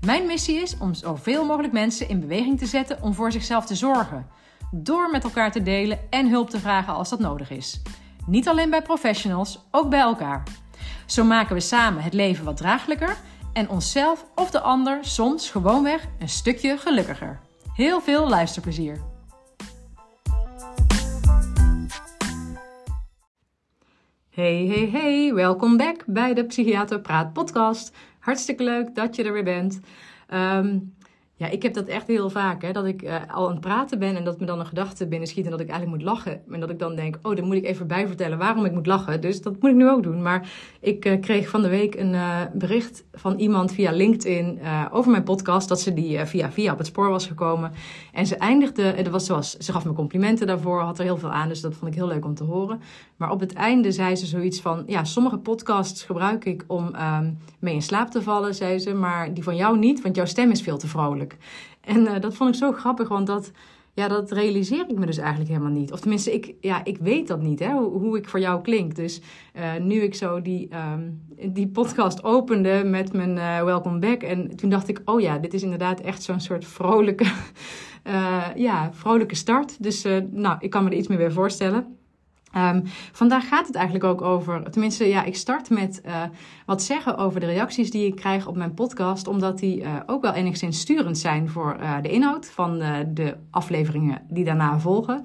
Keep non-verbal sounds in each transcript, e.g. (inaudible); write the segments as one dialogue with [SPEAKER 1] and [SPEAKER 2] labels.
[SPEAKER 1] Mijn missie is om zoveel mogelijk mensen in beweging te zetten om voor zichzelf te zorgen. Door met elkaar te delen en hulp te vragen als dat nodig is. Niet alleen bij professionals, ook bij elkaar. Zo maken we samen het leven wat draaglijker en onszelf of de ander soms gewoonweg een stukje gelukkiger. Heel veel luisterplezier. Hey, hey, hey, welkom back bij de Psychiater Praat podcast. Hartstikke leuk dat je er weer bent. Ehm, ja, ik heb dat echt heel vaak. Hè, dat ik uh, al aan het praten ben en dat me dan een gedachte binnen schiet en dat ik eigenlijk moet lachen. En dat ik dan denk, oh, dan moet ik even bij vertellen waarom ik moet lachen. Dus dat moet ik nu ook doen. Maar ik uh, kreeg van de week een uh, bericht van iemand via LinkedIn over mijn podcast. Dat ze die via via op het spoor was gekomen. En ze eindigde, dat was zoals, ze gaf me complimenten daarvoor, had er heel veel aan. Dus dat vond ik heel leuk om te horen. Maar op het einde zei ze zoiets van, ja, sommige podcasts gebruik ik om um, mee in slaap te vallen, zei ze. Maar die van jou niet, want jouw stem is veel te vrolijk. En uh, dat vond ik zo grappig, want dat, ja, dat realiseer ik me dus eigenlijk helemaal niet. Of tenminste, ik, ja, ik weet dat niet, hè, hoe, hoe ik voor jou klink. Dus uh, nu ik zo die, um, die podcast opende met mijn uh, Welcome Back. En toen dacht ik, oh ja, dit is inderdaad echt zo'n soort vrolijke, (laughs) ja, vrolijke start. Dus nou, ik kan me er iets meer bij voorstellen. Um, vandaag gaat het eigenlijk ook over, tenminste ja, ik start met uh, wat zeggen over de reacties die ik krijg op mijn podcast, omdat die uh, ook wel enigszins sturend zijn voor uh, de inhoud van de afleveringen die daarna volgen.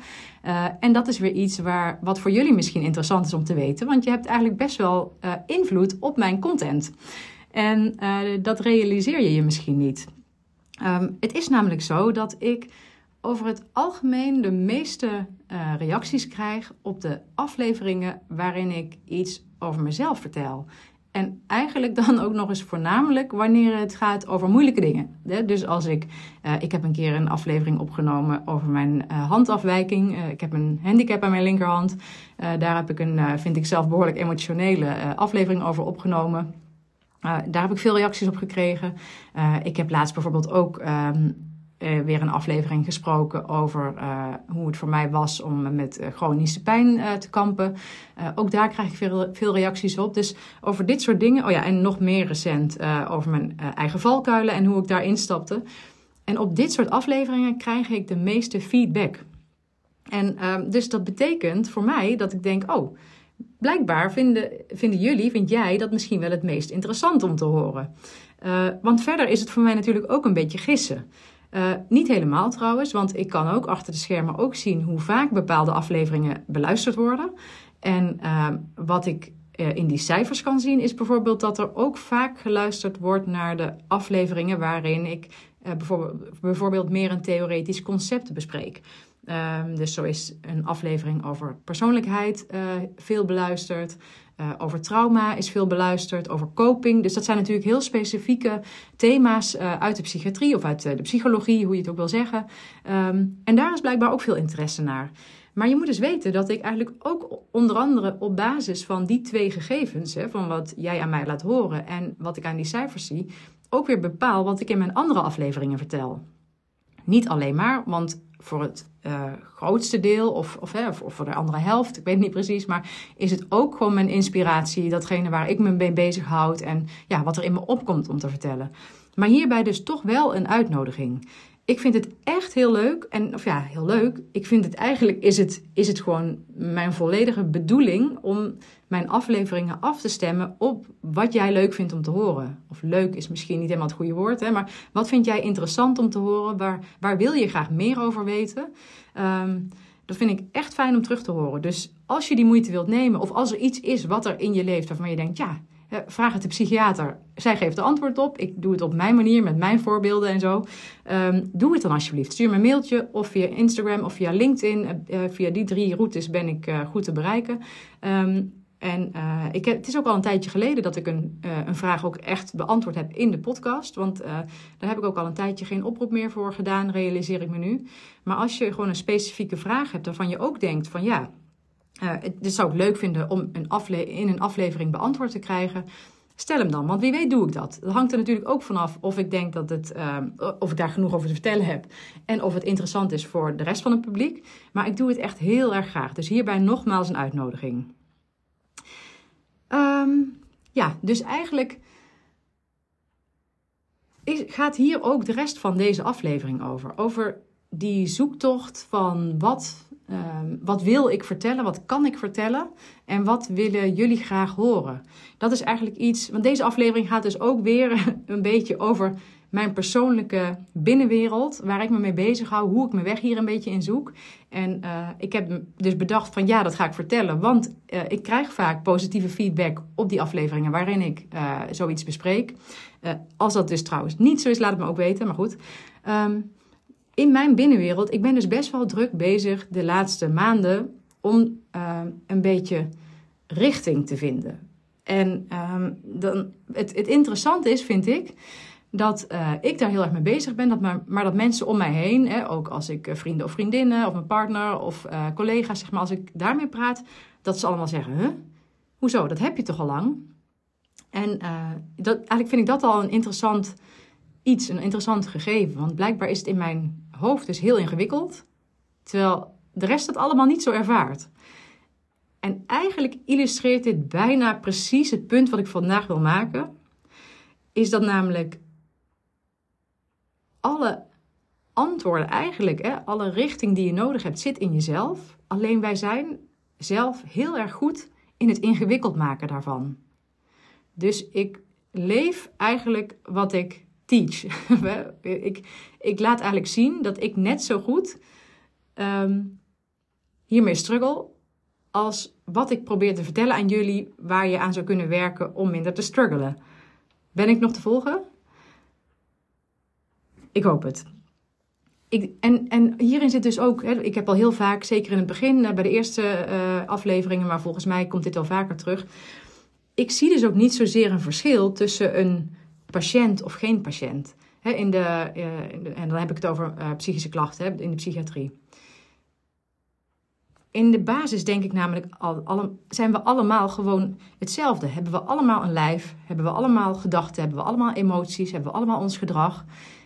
[SPEAKER 1] en dat is weer iets waar, wat voor jullie misschien interessant is om te weten, want je hebt eigenlijk best wel invloed op mijn content. En dat realiseer je je misschien niet. Um, het is namelijk zo dat ik over het algemeen de meeste uh, reacties krijg op de afleveringen waarin ik iets over mezelf vertel. En eigenlijk dan ook nog eens voornamelijk wanneer het gaat over moeilijke dingen. Dus als ik, uh, ik heb een keer een aflevering opgenomen over mijn uh, handafwijking. Ik heb een handicap aan mijn linkerhand. daar heb ik een, vind ik zelf, behoorlijk emotionele aflevering over opgenomen. daar heb ik veel reacties op gekregen. ik heb laatst bijvoorbeeld ook um, uh, weer een aflevering gesproken over uh, hoe het voor mij was om met uh, chronische pijn te kampen. ook daar krijg ik veel, veel reacties op. Dus over dit soort dingen, oh ja, en nog meer recent over mijn eigen valkuilen en hoe ik daarin stapte. En op dit soort afleveringen krijg ik de meeste feedback. En ehm, dus dat betekent voor mij dat ik denk, oh, blijkbaar vinden, vinden jullie, vind jij dat misschien wel het meest interessant om te horen. want verder is het voor mij natuurlijk ook een beetje gissen. Uh, niet helemaal trouwens, want ik kan ook achter de schermen ook zien hoe vaak bepaalde afleveringen beluisterd worden. En uh, wat ik uh, in die cijfers kan zien, is bijvoorbeeld dat er ook vaak geluisterd wordt naar de afleveringen waarin ik bijvoorbeeld, bijvoorbeeld meer een theoretisch concept bespreek. Um, dus zo is een aflevering over persoonlijkheid veel beluisterd. Uh, over trauma is veel beluisterd, over coping. Dus dat zijn natuurlijk heel specifieke thema's uh, uit de psychiatrie of uit uh, de psychologie, hoe je het ook wil zeggen. Um, en daar is blijkbaar ook veel interesse naar. Maar je moet dus weten dat ik eigenlijk ook onder andere op basis van die twee gegevens, hè, van wat jij aan mij laat horen en wat ik aan die cijfers zie, ook weer bepaal wat ik in mijn andere afleveringen vertel. Niet alleen maar, want voor het uh, grootste deel of, of, hè, of, voor de andere helft, ik weet niet precies, maar is het ook gewoon mijn inspiratie, datgene waar ik me mee bezighoud en ja, wat er in me opkomt om te vertellen. Maar hierbij dus toch wel een uitnodiging ik vind het echt heel leuk. En, of ja, heel leuk. Ik vind het eigenlijk, is het, is het gewoon mijn volledige bedoeling om mijn afleveringen af te stemmen op wat jij leuk vindt om te horen. Of leuk is misschien niet helemaal het goede woord, hè, maar wat vind jij interessant om te horen? Waar, waar wil je graag meer over weten? Um, dat vind ik echt fijn om terug te horen. Dus als je die moeite wilt nemen, of als er iets is wat er in je leeft waarvan je denkt, ja, Vraag het de psychiater. Zij geeft de antwoord op. Ik doe het op mijn manier, met mijn voorbeelden en zo. Um, doe het dan alsjeblieft. Stuur me een mailtje of via Instagram of via LinkedIn. Uh, via die drie routes ben ik goed te bereiken. Um, En ik heb, het is ook al een tijdje geleden dat ik een, een vraag ook echt beantwoord heb in de podcast. Want daar heb ik ook al een tijdje geen oproep meer voor gedaan, realiseer ik me nu. Maar als je gewoon een specifieke vraag hebt waarvan je ook denkt van ja, dit zou ik leuk vinden om een in een aflevering beantwoord te krijgen. Stel hem dan, want wie weet doe ik dat. Dat hangt er natuurlijk ook vanaf of ik denk dat het, of ik daar genoeg over te vertellen heb en of het interessant is voor de rest van het publiek. Maar ik doe het echt heel erg graag. Dus hierbij nogmaals een uitnodiging. Um, ja, dus eigenlijk gaat hier ook de rest van deze aflevering over. Over die zoektocht van wat, um, wat wil ik vertellen, wat kan ik vertellen en wat willen jullie graag horen. Dat is eigenlijk iets, want deze aflevering gaat dus ook weer (laughs) een beetje over mijn persoonlijke binnenwereld, waar ik me mee bezig hou, hoe ik mijn weg hier een beetje in zoek. En uh, ik heb dus bedacht van ja, dat ga ik vertellen, want uh, ik krijg vaak positieve feedback op die afleveringen waarin ik uh, zoiets bespreek. als dat dus trouwens niet zo is, laat het me ook weten, maar goed. Um, in mijn binnenwereld, ik ben dus best wel druk bezig de laatste maanden om een beetje richting te vinden. En um, dan, het, het interessante is, vind ik, dat uh, ik daar heel erg mee bezig ben, dat maar, maar dat mensen om mij heen, hè, ook als ik uh, vrienden of vriendinnen of mijn partner of collega's, zeg maar, als ik daarmee praat, dat ze allemaal zeggen: huh? Hoezo, dat heb je toch al lang? En dat, eigenlijk vind ik dat al een interessant iets, een interessant gegeven. Want blijkbaar is het in mijn hoofd dus heel ingewikkeld, terwijl de rest het allemaal niet zo ervaart. En eigenlijk illustreert dit bijna precies het punt wat ik vandaag wil maken. Is dat namelijk alle antwoorden eigenlijk, hè, alle richting die je nodig hebt, zit in jezelf. Alleen wij zijn zelf heel erg goed in het ingewikkeld maken daarvan. Dus ik leef eigenlijk wat ik teach. (laughs) ik, ik laat eigenlijk zien dat ik net zo goed um, hiermee struggle als wat ik probeer te vertellen aan jullie waar je aan zou kunnen werken om minder te struggelen. Ben ik nog te volgen? Ik hoop het. Ik, en, en hierin zit dus ook, hè, ik heb al heel vaak, zeker in het begin, eh, bij de eerste uh, afleveringen, maar volgens mij komt dit al vaker terug. Ik zie dus ook niet zozeer een verschil tussen een patiënt of geen patiënt. Hè, in, de, en dan heb ik het over uh, psychische klachten in de psychiatrie. In de basis denk ik namelijk, al, alle, zijn we allemaal gewoon hetzelfde. Hebben we allemaal een lijf, hebben we allemaal gedachten, hebben we allemaal emoties, hebben we allemaal ons gedrag.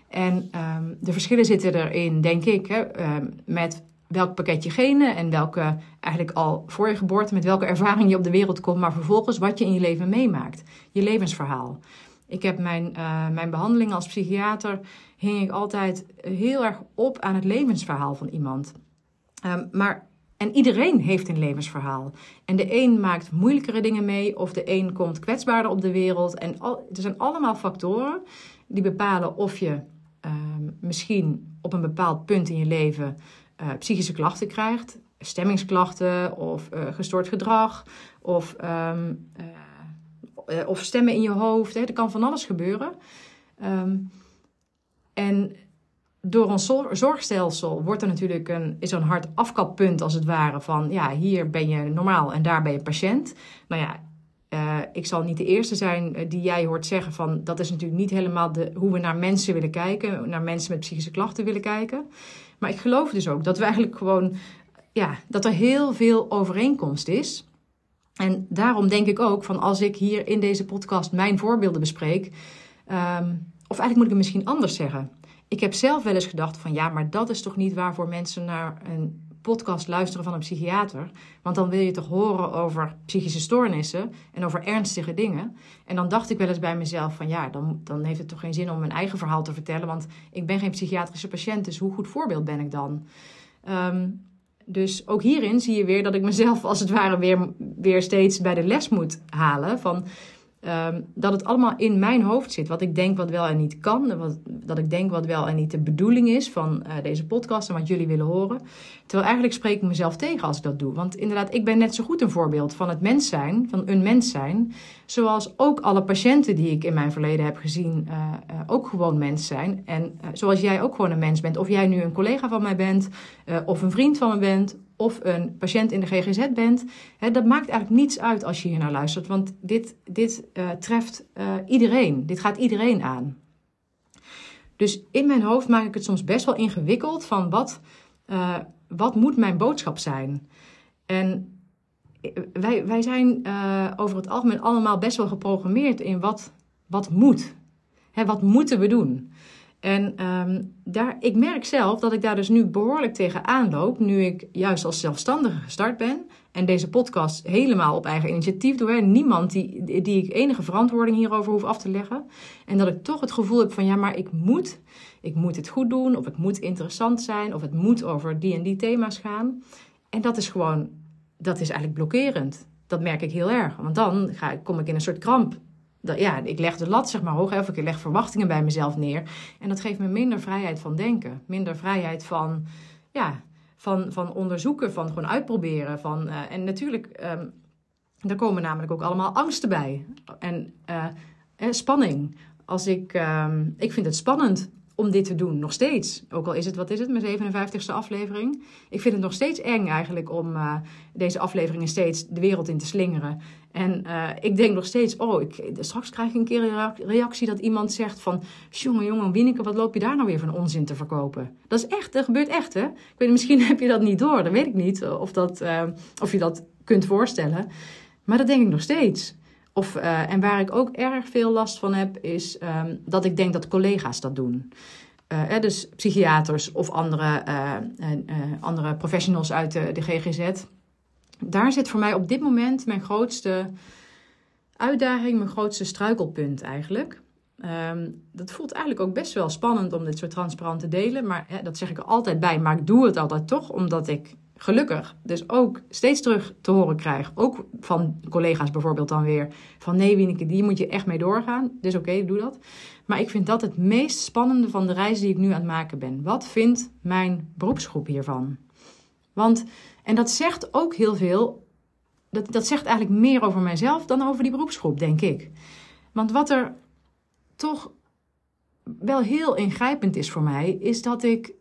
[SPEAKER 1] En um, de verschillen zitten erin, denk ik, um, met welk pakket je genen en welke, eigenlijk al voor je geboorte, met welke ervaring je op de wereld komt, maar vervolgens wat je in je leven meemaakt. Je levensverhaal. Ik heb mijn, uh, mijn behandeling als psychiater, hing ik altijd heel erg op aan het levensverhaal van iemand. Um, maar en iedereen heeft een levensverhaal. En de een maakt moeilijkere dingen mee, of de een komt kwetsbaarder op de wereld. En al, er zijn allemaal factoren die bepalen of je uh, misschien op een bepaald punt in je leven uh, psychische klachten krijgt, stemmingsklachten of uh, gestoord gedrag of, um, of stemmen in je hoofd. Hè. Er kan van alles gebeuren. Um, en door ons zorgstelsel wordt er natuurlijk een, is een hard afkappunt als het ware van ja, hier ben je normaal en daar ben je patiënt. Nou ja, uh, ik zal niet de eerste zijn eh, die jij hoort zeggen van dat is natuurlijk niet helemaal de, hoe we naar mensen willen kijken, naar mensen met psychische klachten willen kijken. Maar ik geloof dus ook dat we eigenlijk gewoon, ja, dat er heel veel overeenkomst is. En daarom denk ik ook van als ik hier in deze podcast mijn voorbeelden bespreek, um, of eigenlijk moet ik het misschien anders zeggen. Ik heb zelf wel eens gedacht van ja, maar dat is toch niet waarvoor mensen naar een podcast luisteren van een psychiater. Want dan wil je toch horen over psychische stoornissen en over ernstige dingen. En dan dacht ik wel eens bij mezelf van ja, dan, dan heeft het toch geen zin om mijn eigen verhaal te vertellen. Want ik ben geen psychiatrische patiënt, dus hoe goed voorbeeld ben ik dan? Um, dus ook hierin zie je weer dat ik mezelf als het ware weer, weer steeds bij de les moet halen. Van Um, dat het allemaal in mijn hoofd zit. Wat ik denk wat wel en niet kan. Wat, dat ik denk wat wel en niet de bedoeling is van uh, deze podcast en wat jullie willen horen. Terwijl eigenlijk spreek ik mezelf tegen als ik dat doe. Want inderdaad, ik ben net zo goed een voorbeeld van het mens zijn, van een mens zijn. Zoals ook alle patiënten die ik in mijn verleden heb gezien uh, uh, ook gewoon mens zijn. En zoals jij ook gewoon een mens bent. Of jij nu een collega van mij bent, of een vriend van me bent, of een patiënt in de GGZ bent. Hè, dat maakt eigenlijk niets uit als je hier naar luistert, want dit, dit uh, treft uh, iedereen. Dit gaat iedereen aan. Dus in mijn hoofd maak ik het soms best wel ingewikkeld van wat, uh, wat moet mijn boodschap zijn. En wij, wij zijn over het algemeen allemaal best wel geprogrammeerd in wat, wat moet. Hè, wat moeten we doen? En um, daar, ik merk zelf dat ik daar dus nu behoorlijk tegen aanloop, nu ik juist als zelfstandige gestart ben en deze podcast helemaal op eigen initiatief doe. Niemand die, die ik enige verantwoording hierover hoef af te leggen. En dat ik toch het gevoel heb van ja, maar ik moet, ik moet het goed doen, of het moet interessant zijn, of het moet over die en die thema's gaan. En dat is gewoon, dat is eigenlijk blokkerend. Dat merk ik heel erg. Want dan ga, kom ik in een soort kramp ja, ik leg de lat zeg maar hoog, of ik leg verwachtingen bij mezelf neer. En dat geeft me minder vrijheid van denken. Minder vrijheid van, ja, van, van onderzoeken, van gewoon uitproberen. Van, uh, en natuurlijk, um, daar komen namelijk ook allemaal angsten bij. En uh, spanning. Als ik, um, ik vind het spannend om dit te doen, nog steeds. Ook al is het, wat is het, mijn 57ste aflevering. Ik vind het nog steeds eng eigenlijk om uh, deze afleveringen steeds de wereld in te slingeren. En uh, ik denk nog steeds, oh, ik, straks krijg ik een keer een reactie dat iemand zegt van... Jongen, jongen, Wieneke, wat loop je daar nou weer van onzin te verkopen? Dat is echt, dat gebeurt echt, hè? Ik weet, misschien (laughs) heb je dat niet door, dat weet ik niet. Of, dat, of je dat kunt voorstellen. Maar dat denk ik nog steeds. Of, uh, en waar ik ook erg veel last van heb, is um, dat ik denk dat collega's dat doen. Uh, dus psychiaters of andere, uh, andere professionals uit de, GGZ daar zit voor mij op dit moment mijn grootste uitdaging, mijn grootste struikelpunt eigenlijk. Um, dat voelt eigenlijk ook best wel spannend om dit soort transparant te delen. Maar dat zeg ik er altijd bij. Maar ik doe het altijd toch, omdat ik gelukkig dus ook steeds terug te horen krijg. Ook van collega's bijvoorbeeld dan weer. Van nee Wieneke, die moet je echt mee doorgaan. Dus oké, doe dat. Maar ik vind dat het meest spannende van de reis die ik nu aan het maken ben. Wat vindt mijn beroepsgroep hiervan? Want en dat zegt ook heel veel. Dat, dat zegt eigenlijk meer over mijzelf dan over die beroepsgroep, denk ik. Want wat er toch wel heel ingrijpend is voor mij, is dat ik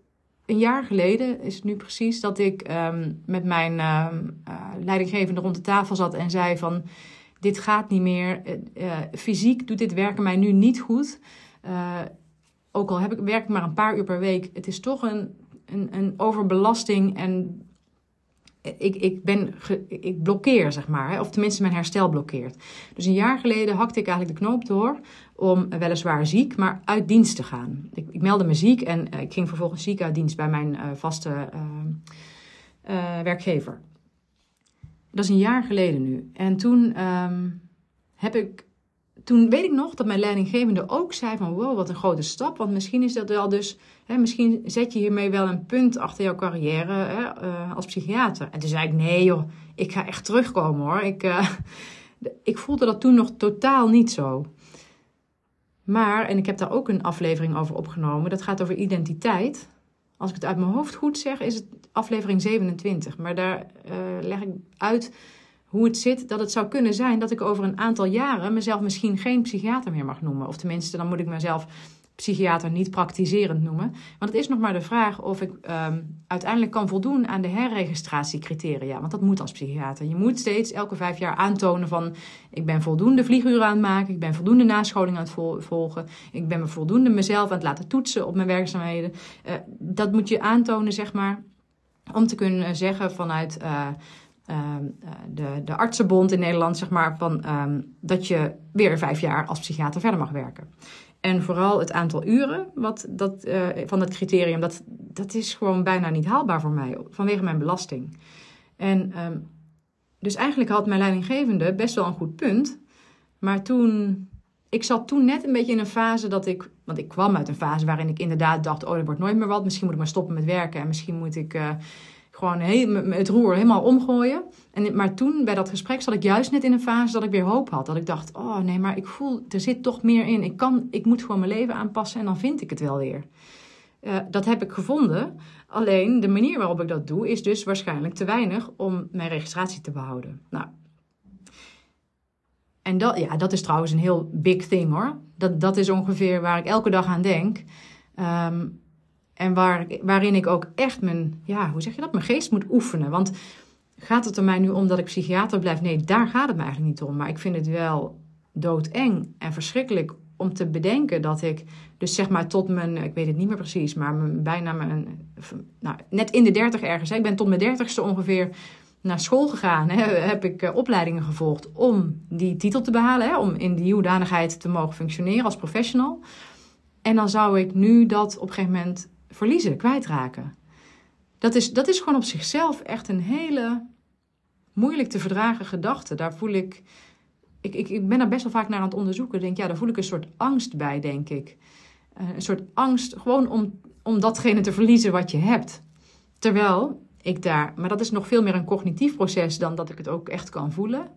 [SPEAKER 1] een jaar geleden, is het nu precies, dat ik um, met mijn uh, uh, leidinggevende rond de tafel zat en zei van, dit gaat niet meer, uh, fysiek doet dit werken mij nu niet goed. ook al heb ik, werk ik maar een paar uur per week, het is toch een, een, een overbelasting en ik, ik, ben ik blokkeer, zeg maar. Of tenminste, mijn herstel blokkeert. Dus een jaar geleden hakte ik eigenlijk de knoop door om weliswaar ziek, maar uit dienst te gaan. Ik, meldde me ziek en uh, ik ging vervolgens ziek uit dienst bij mijn uh, vaste uh, werkgever. Dat is een jaar geleden nu. En toen um, heb ik toen weet ik nog dat mijn leidinggevende ook zei van wow, wat een grote stap. Want misschien is dat wel dus, hè, misschien zet je hiermee wel een punt achter jouw carrière hè, als psychiater. En toen zei ik nee joh, ik ga echt terugkomen hoor. Ik, (laughs) ik voelde dat toen nog totaal niet zo. Maar, en ik heb daar ook een aflevering over opgenomen, dat gaat over identiteit. Als ik het uit mijn hoofd goed zeg, is het aflevering 27. Maar daar uh, leg ik uit hoe het zit dat het zou kunnen zijn dat ik over een aantal jaren mezelf misschien geen psychiater meer mag noemen. Of tenminste, dan moet ik mezelf psychiater niet praktiserend noemen. Want het is nog maar de vraag of ik um, uiteindelijk kan voldoen aan de herregistratiecriteria. Want dat moet als psychiater. Je moet steeds elke vijf jaar aantonen van... ik ben voldoende vlieguren aan het maken, ik ben voldoende nascholing aan het volgen... ik ben me voldoende mezelf aan het laten toetsen op mijn werkzaamheden. Uh, dat moet je aantonen, zeg maar, om te kunnen zeggen vanuit... Uh, Ehm, eh, de, de artsenbond in Nederland, zeg maar, van, um, dat je weer vijf jaar als psychiater verder mag werken. En vooral het aantal uren wat dat, uh, van dat criterium, dat, dat is gewoon bijna niet haalbaar voor mij vanwege mijn belasting. En um, dus eigenlijk had mijn leidinggevende best wel een goed punt. Maar toen, ik zat toen net een beetje in een fase dat ik, want ik kwam uit een fase waarin ik inderdaad dacht, oh, er wordt nooit meer wat. Misschien moet ik maar stoppen met werken en misschien moet ik uh, gewoon het roer helemaal omgooien. En, maar toen, bij dat gesprek, zat ik juist net in een fase dat ik weer hoop had. Dat ik dacht, oh nee, maar ik voel, er zit toch meer in. Ik, kan, ik moet gewoon mijn leven aanpassen en dan vind ik het wel weer. Uh, dat heb ik gevonden. Alleen de manier waarop ik dat doe is dus waarschijnlijk te weinig om mijn registratie te behouden. Nou, en dat, ja, dat is trouwens een heel big thing hoor. Dat, dat is ongeveer waar ik elke dag aan denk. Um, En waar, waarin ik ook echt mijn, ja, hoe zeg je dat, mijn geest moet oefenen. Want gaat het er mij nu om dat ik psychiater blijf? Nee, daar gaat het me eigenlijk niet om. Maar ik vind het wel doodeng en verschrikkelijk om te bedenken dat ik, dus zeg maar tot mijn, ik weet het niet meer precies, maar bijna mijn, nou, net in de dertig ergens. Hè, ik ben tot mijn dertigste ongeveer naar school gegaan. Hè, heb ik uh, opleidingen gevolgd om die titel te behalen, hè, om in die hoedanigheid te mogen functioneren als professional. En dan zou ik nu dat op een gegeven moment verliezen, kwijtraken. Dat is, dat is gewoon op zichzelf echt een hele moeilijk te verdragen gedachte. Daar voel ik, ik, ik, ik ben daar best wel vaak naar aan het onderzoeken. Denk, ja, daar voel ik een soort angst bij, denk ik. Uh, een soort angst gewoon om, om datgene te verliezen wat je hebt. Terwijl ik daar, maar dat is nog veel meer een cognitief proces dan dat ik het ook echt kan voelen.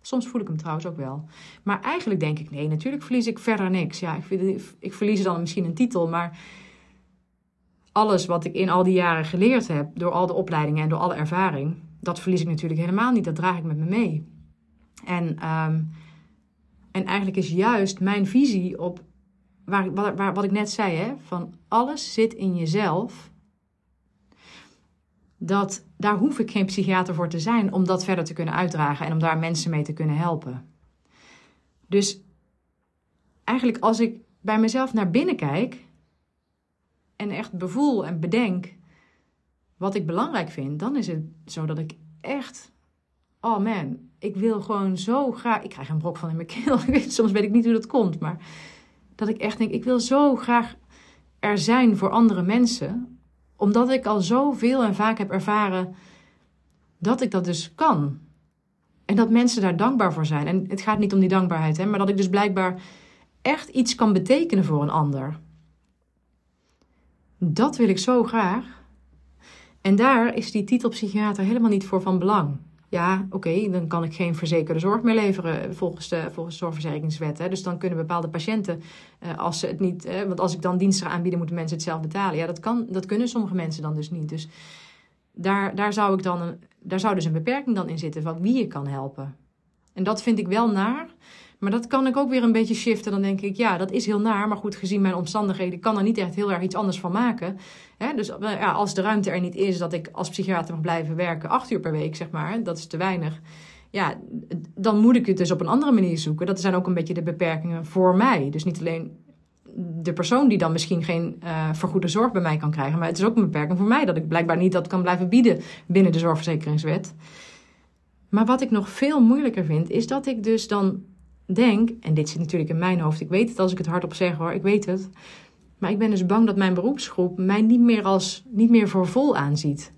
[SPEAKER 1] Soms voel ik hem trouwens ook wel. Maar eigenlijk denk ik, nee, natuurlijk verlies ik verder niks. Ja, ik, ik verlies dan misschien een titel, maar alles wat ik in al die jaren geleerd heb, door al de opleidingen en door alle ervaring, dat verlies ik natuurlijk helemaal niet. Dat draag ik met me mee. En, ehm, en eigenlijk is juist mijn visie op waar, waar, waar, wat ik net zei, hè, van alles zit in jezelf. Dat daar hoef ik geen psychiater voor te zijn om dat verder te kunnen uitdragen en om daar mensen mee te kunnen helpen. Dus eigenlijk als ik bij mezelf naar binnen kijk, en echt bevoel en bedenk wat ik belangrijk vind, dan is het zo dat ik echt, oh man, ik wil gewoon zo graag, ik krijg een brok van in mijn keel, (laughs) soms weet ik niet hoe dat komt, maar dat ik echt denk, ik wil zo graag er zijn voor andere mensen, omdat ik al zoveel en vaak heb ervaren dat ik dat dus kan. En dat mensen daar dankbaar voor zijn. En het gaat niet om die dankbaarheid, hè, maar dat ik dus blijkbaar echt iets kan betekenen voor een ander. Dat wil ik zo graag. En daar is die titel psychiater helemaal niet voor van belang. Ja, oké, dan kan ik geen verzekerde zorg meer leveren volgens de, volgens zorgverzekeringswet. Hè. Dus dan kunnen bepaalde patiënten, eh, als ze het niet, eh, want als ik dan diensten aanbieden, moeten mensen het zelf betalen. Ja, dat, kan, dat kunnen sommige mensen dan dus niet. Dus daar, daar, zou ik dan een, daar zou dus een beperking dan in zitten van wie je kan helpen. En dat vind ik wel naar. Maar dat kan ik ook weer een beetje shiften. Dan denk ik, ja, dat is heel naar. Maar goed, gezien mijn omstandigheden, kan er niet echt heel erg iets anders van maken. dus ja, als de ruimte er niet is dat ik als psychiater mag blijven werken, acht uur per week, zeg maar, dat is te weinig. Ja, dan moet ik het dus op een andere manier zoeken. Dat zijn ook een beetje de beperkingen voor mij. Dus niet alleen de persoon die dan misschien geen uh, vergoede zorg bij mij kan krijgen. Maar het is ook een beperking voor mij dat ik blijkbaar niet dat kan blijven bieden binnen de zorgverzekeringswet. Maar wat ik nog veel moeilijker vind, is dat ik dus dan denk, en dit zit natuurlijk in mijn hoofd, ik weet het als ik het hardop zeg hoor, ik weet het. Maar ik ben dus bang dat mijn beroepsgroep mij niet meer, als, niet meer voor vol aanziet.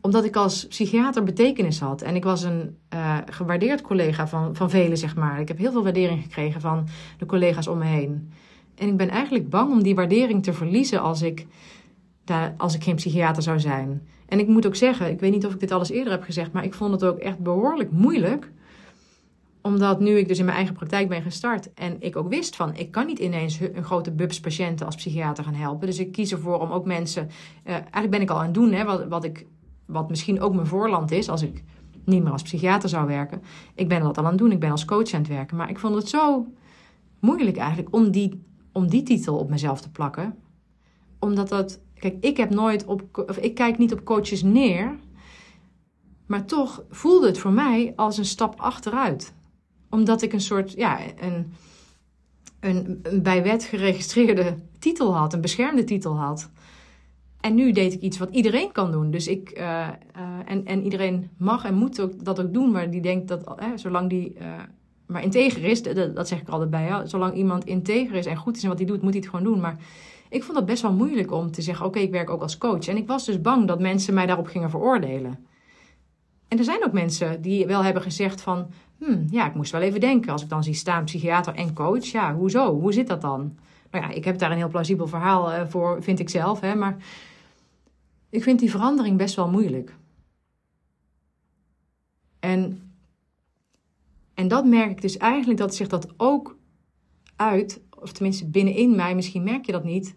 [SPEAKER 1] Omdat ik als psychiater betekenis had. En ik was een uh, gewaardeerd collega van, van velen, zeg maar. Ik heb heel veel waardering gekregen van de collega's om me heen. En ik ben eigenlijk bang om die waardering te verliezen als ik, als ik geen psychiater zou zijn. En ik moet ook zeggen, ik weet niet of ik dit alles eerder heb gezegd, maar ik vond het ook echt behoorlijk moeilijk omdat nu ik dus in mijn eigen praktijk ben gestart en ik ook wist van ik kan niet ineens een grote bubs patiënten als psychiater gaan helpen. Dus ik kies ervoor om ook mensen, uh, eigenlijk ben ik al aan het doen, hè, wat, wat, ik, wat misschien ook mijn voorland is als ik niet meer als psychiater zou werken. Ik ben dat al aan het doen, ik ben als coach aan het werken. Maar ik vond het zo moeilijk eigenlijk om die, om die titel op mezelf te plakken. Omdat dat, kijk, ik heb nooit op, of ik kijk niet op coaches neer. Maar toch voelde het voor mij als een stap achteruit omdat ik een soort, ja, een, een, een bij wet geregistreerde titel had, een beschermde titel had. En nu deed ik iets wat iedereen kan doen. Dus ik, uh, uh, en, en iedereen mag en moet ook, dat ook doen, maar die denkt dat, uh, zolang die maar integer is, dat, zeg ik altijd bij, ja, zolang iemand integer is en goed is in wat hij doet, moet hij het gewoon doen. Maar ik vond dat best wel moeilijk om te zeggen, oké, ik werk ook als coach. En ik was dus bang dat mensen mij daarop gingen veroordelen. En er zijn ook mensen die wel hebben gezegd van, hmm, ja, ik moest wel even denken. Als ik dan zie staan psychiater en coach, ja, hoezo? Hoe zit dat dan? Nou ja, ik heb daar een heel plausibel verhaal uh, voor, vind ik zelf, hè, maar ik vind die verandering best wel moeilijk. En, en dat merk ik dus eigenlijk dat zich dat ook uit, of tenminste binnenin mij, misschien merk je dat niet,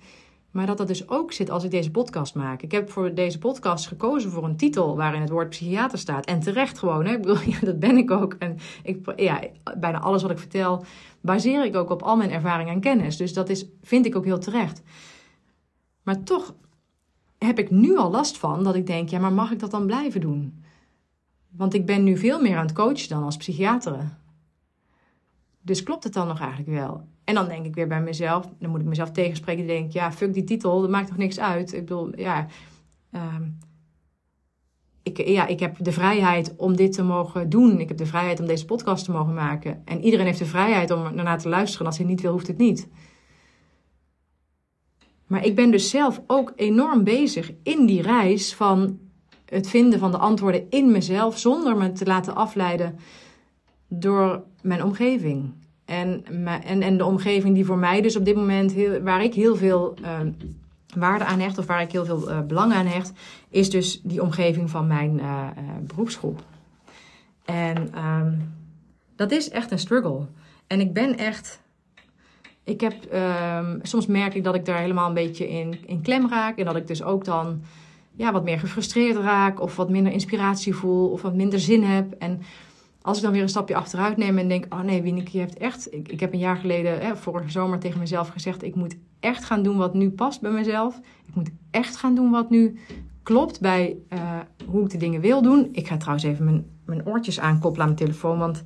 [SPEAKER 1] maar dat dat dus ook zit als ik deze podcast maak. Ik heb voor deze podcast gekozen voor een titel waarin het woord psychiater staat. En terecht gewoon, hè? Ik bedoel, (laughs) ja, dat ben ik ook. En ik, ja, bijna alles wat ik vertel, baseer ik ook op al mijn ervaring en kennis. Dus dat is, vind ik ook heel terecht. Maar toch heb ik nu al last van dat ik denk, ja, maar mag ik dat dan blijven doen? Want ik ben nu veel meer aan het coachen dan als psychiater. Dus klopt het dan nog eigenlijk wel? En dan denk ik weer bij mezelf, dan moet ik mezelf tegenspreken. denk ik, ja, fuck die titel, dat maakt toch niks uit? Ik bedoel, ja, ehm, ik, ja, ik heb de vrijheid om dit te mogen doen. Ik heb de vrijheid om deze podcast te mogen maken. En iedereen heeft de vrijheid om ernaar te luisteren. Als hij niet wil, hoeft het niet. Maar ik ben dus zelf ook enorm bezig in die reis van het vinden van de antwoorden in mezelf, zonder me te laten afleiden door mijn omgeving. En, en, en de omgeving die voor mij dus op dit moment, heel, waar ik heel veel uh, waarde aan hecht, of waar ik heel veel uh, belang aan hecht, is dus die omgeving van mijn uh, beroepsgroep. En um, dat is echt een struggle. En ik ben echt. Ik heb, um, soms merk ik dat ik daar helemaal een beetje in, in klem raak. En dat ik dus ook dan ja, wat meer gefrustreerd raak. Of wat minder inspiratie voel. Of wat minder zin heb. En als ik dan weer een stapje achteruit neem en denk: Oh nee, Wieneke, je hebt echt. Ik, ik heb een jaar geleden, hè, vorige zomer, tegen mezelf gezegd: Ik moet echt gaan doen wat nu past bij mezelf. Ik moet echt gaan doen wat nu klopt bij uh, hoe ik de dingen wil doen. Ik ga trouwens even mijn, mijn oortjes aankoppelen aan mijn telefoon. Want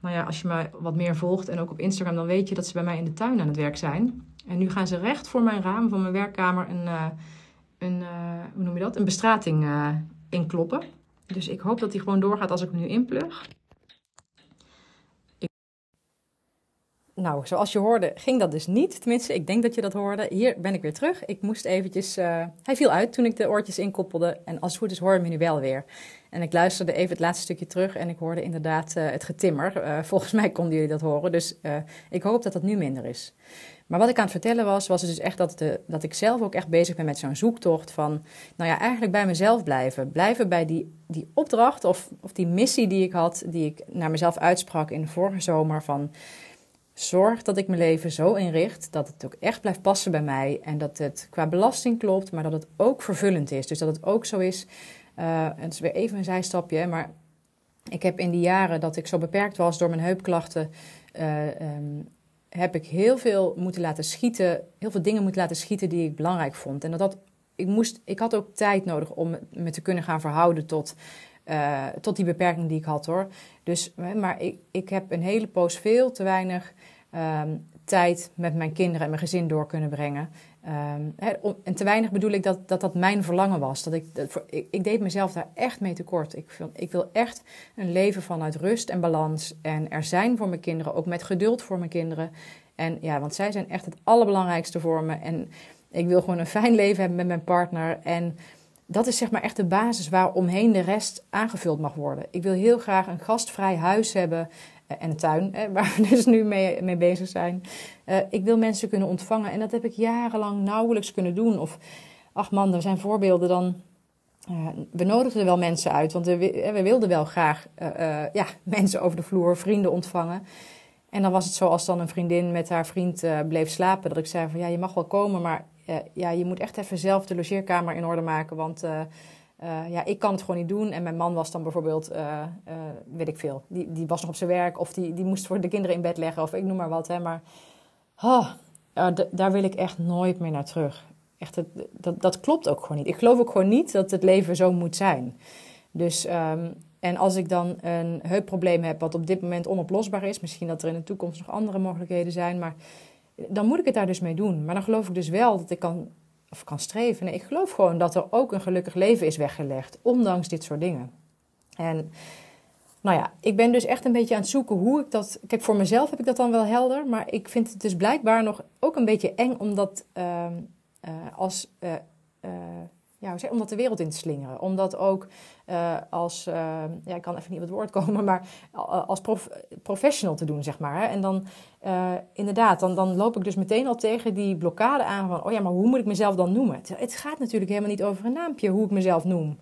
[SPEAKER 1] nou ja, als je me wat meer volgt en ook op Instagram, dan weet je dat ze bij mij in de tuin aan het werk zijn. En nu gaan ze recht voor mijn raam van mijn werkkamer een, uh, een uh, hoe noem je dat? Een bestrating inkloppen. Dus ik hoop dat die gewoon doorgaat als ik hem nu inplug. Nou, zoals je hoorde, ging dat dus niet. Tenminste, ik denk dat je dat hoorde. Hier ben ik weer terug. Ik moest eventjes... Uh, hij viel uit toen ik de oortjes inkoppelde. En als het goed is, hoor me nu wel weer. En ik luisterde even het laatste stukje terug en ik hoorde inderdaad uh, het getimmer. Uh, (laughs) volgens mij konden jullie dat horen. Dus ik hoop dat dat nu minder is. Maar wat ik aan het vertellen was, was dus echt dat, dat ik zelf ook echt bezig ben met zo'n zoektocht van... Nou ja, eigenlijk bij mezelf blijven. Blijven bij die, die opdracht of, of die missie die ik had, die ik naar mezelf uitsprak in de vorige zomer van Zorg dat ik mijn leven zo inricht dat het ook echt blijft passen bij mij. En dat het qua belasting klopt, maar dat het ook vervullend is. Dus dat het ook zo is. Uh, het is weer even een zijstapje, maar ik heb in die jaren dat ik zo beperkt was door mijn heupklachten. Uh, um, heb ik heel veel moeten laten schieten, heel veel dingen moeten laten schieten die ik belangrijk vond. En dat, dat ik, moest, ik had ook tijd nodig om me te kunnen gaan verhouden tot, uh, tot die beperking die ik had hoor. Dus, maar ik, ik heb een hele poos veel te weinig um, tijd met mijn kinderen en mijn gezin door kunnen brengen. Um, en te weinig bedoel ik dat, dat dat mijn verlangen was. Dat ik, dat, ik, ik, deed mezelf daar echt mee tekort. Ik, ik wil echt een leven vanuit rust en balans. En er zijn voor mijn kinderen, ook met geduld voor mijn kinderen. En ja, want zij zijn echt het allerbelangrijkste voor me. En ik wil gewoon een fijn (laughs) leven hebben met mijn partner. En dat is zeg maar echt de basis waar omheen de rest aangevuld mag worden. Ik wil heel graag een gastvrij huis hebben eh, en een tuin, (laughs) waar we dus nu mee, mee bezig zijn. Uh, ik wil mensen kunnen ontvangen en dat heb ik jarenlang nauwelijks kunnen doen. Of, ach man, er zijn voorbeelden dan. Uh, we nodigden wel mensen uit, want we, we wilden wel graag ja, (laughs) mensen over de vloer, vrienden ontvangen. En dan was het zo als dan een vriendin met haar vriend bleef slapen, dat ik zei van ja, je mag wel komen, maar ja, je moet echt even zelf de logeerkamer in orde maken, want uh, ja, ik kan het gewoon niet doen. En mijn man was dan bijvoorbeeld, uh, weet ik veel, die, die was nog op zijn werk of die, die moest voor de kinderen in bed leggen of ik noem maar wat. Hè, maar oh, daar wil ik echt nooit meer naar terug. Echt, dat, dat klopt ook gewoon niet. Ik geloof ook gewoon niet dat het leven zo moet zijn. Dus, um, en als ik dan een heupprobleem heb wat op dit moment onoplosbaar is, misschien dat er in de toekomst nog andere mogelijkheden zijn, maar dan moet ik het daar dus mee doen. Maar dan geloof ik dus wel dat ik kan of kan streven. Ik geloof gewoon dat er ook een gelukkig leven is weggelegd, ondanks dit soort dingen. En nou ja, ik ben dus echt een beetje aan het zoeken hoe ik dat. Kijk, voor mezelf heb ik dat dan wel helder, maar ik vind het dus blijkbaar nog ook een beetje eng om dat uh, uh, als uh, ja, om dat de wereld in te slingeren. Om dat ook uh, als, uh, ja, ik kan even niet op het woord komen, maar als prof, professional te doen, zeg maar. Hè. En dan, inderdaad, dan, dan loop ik dus meteen al tegen die blokkade aan van, oh ja, maar hoe moet ik mezelf dan noemen? Het gaat natuurlijk helemaal niet over een naampje, hoe ik mezelf noem.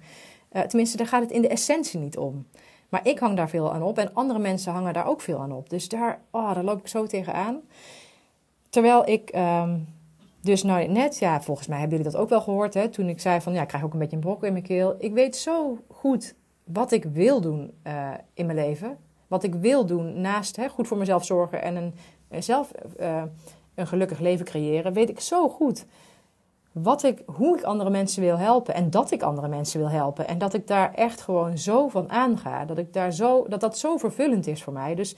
[SPEAKER 1] tenminste, daar gaat het in de essentie niet om. Maar ik hang daar veel aan op en andere mensen hangen daar ook veel aan op. Dus daar, oh, daar loop ik zo tegenaan. Terwijl ik... Ehm, dus nou net, ja, volgens mij hebben jullie dat ook wel gehoord, hè, toen ik zei van, ja, ik krijg ook een beetje een brok in mijn keel. Ik weet zo goed wat ik wil doen uh, in mijn leven. Wat ik wil doen naast hè, goed voor mezelf zorgen en een, zelf uh, een gelukkig leven creëren, weet ik zo goed. wat ik, hoe ik andere mensen wil helpen en dat ik andere mensen wil helpen. En dat ik daar echt gewoon zo van aanga. Dat, ik daar zo, dat dat zo vervullend is voor mij. Dus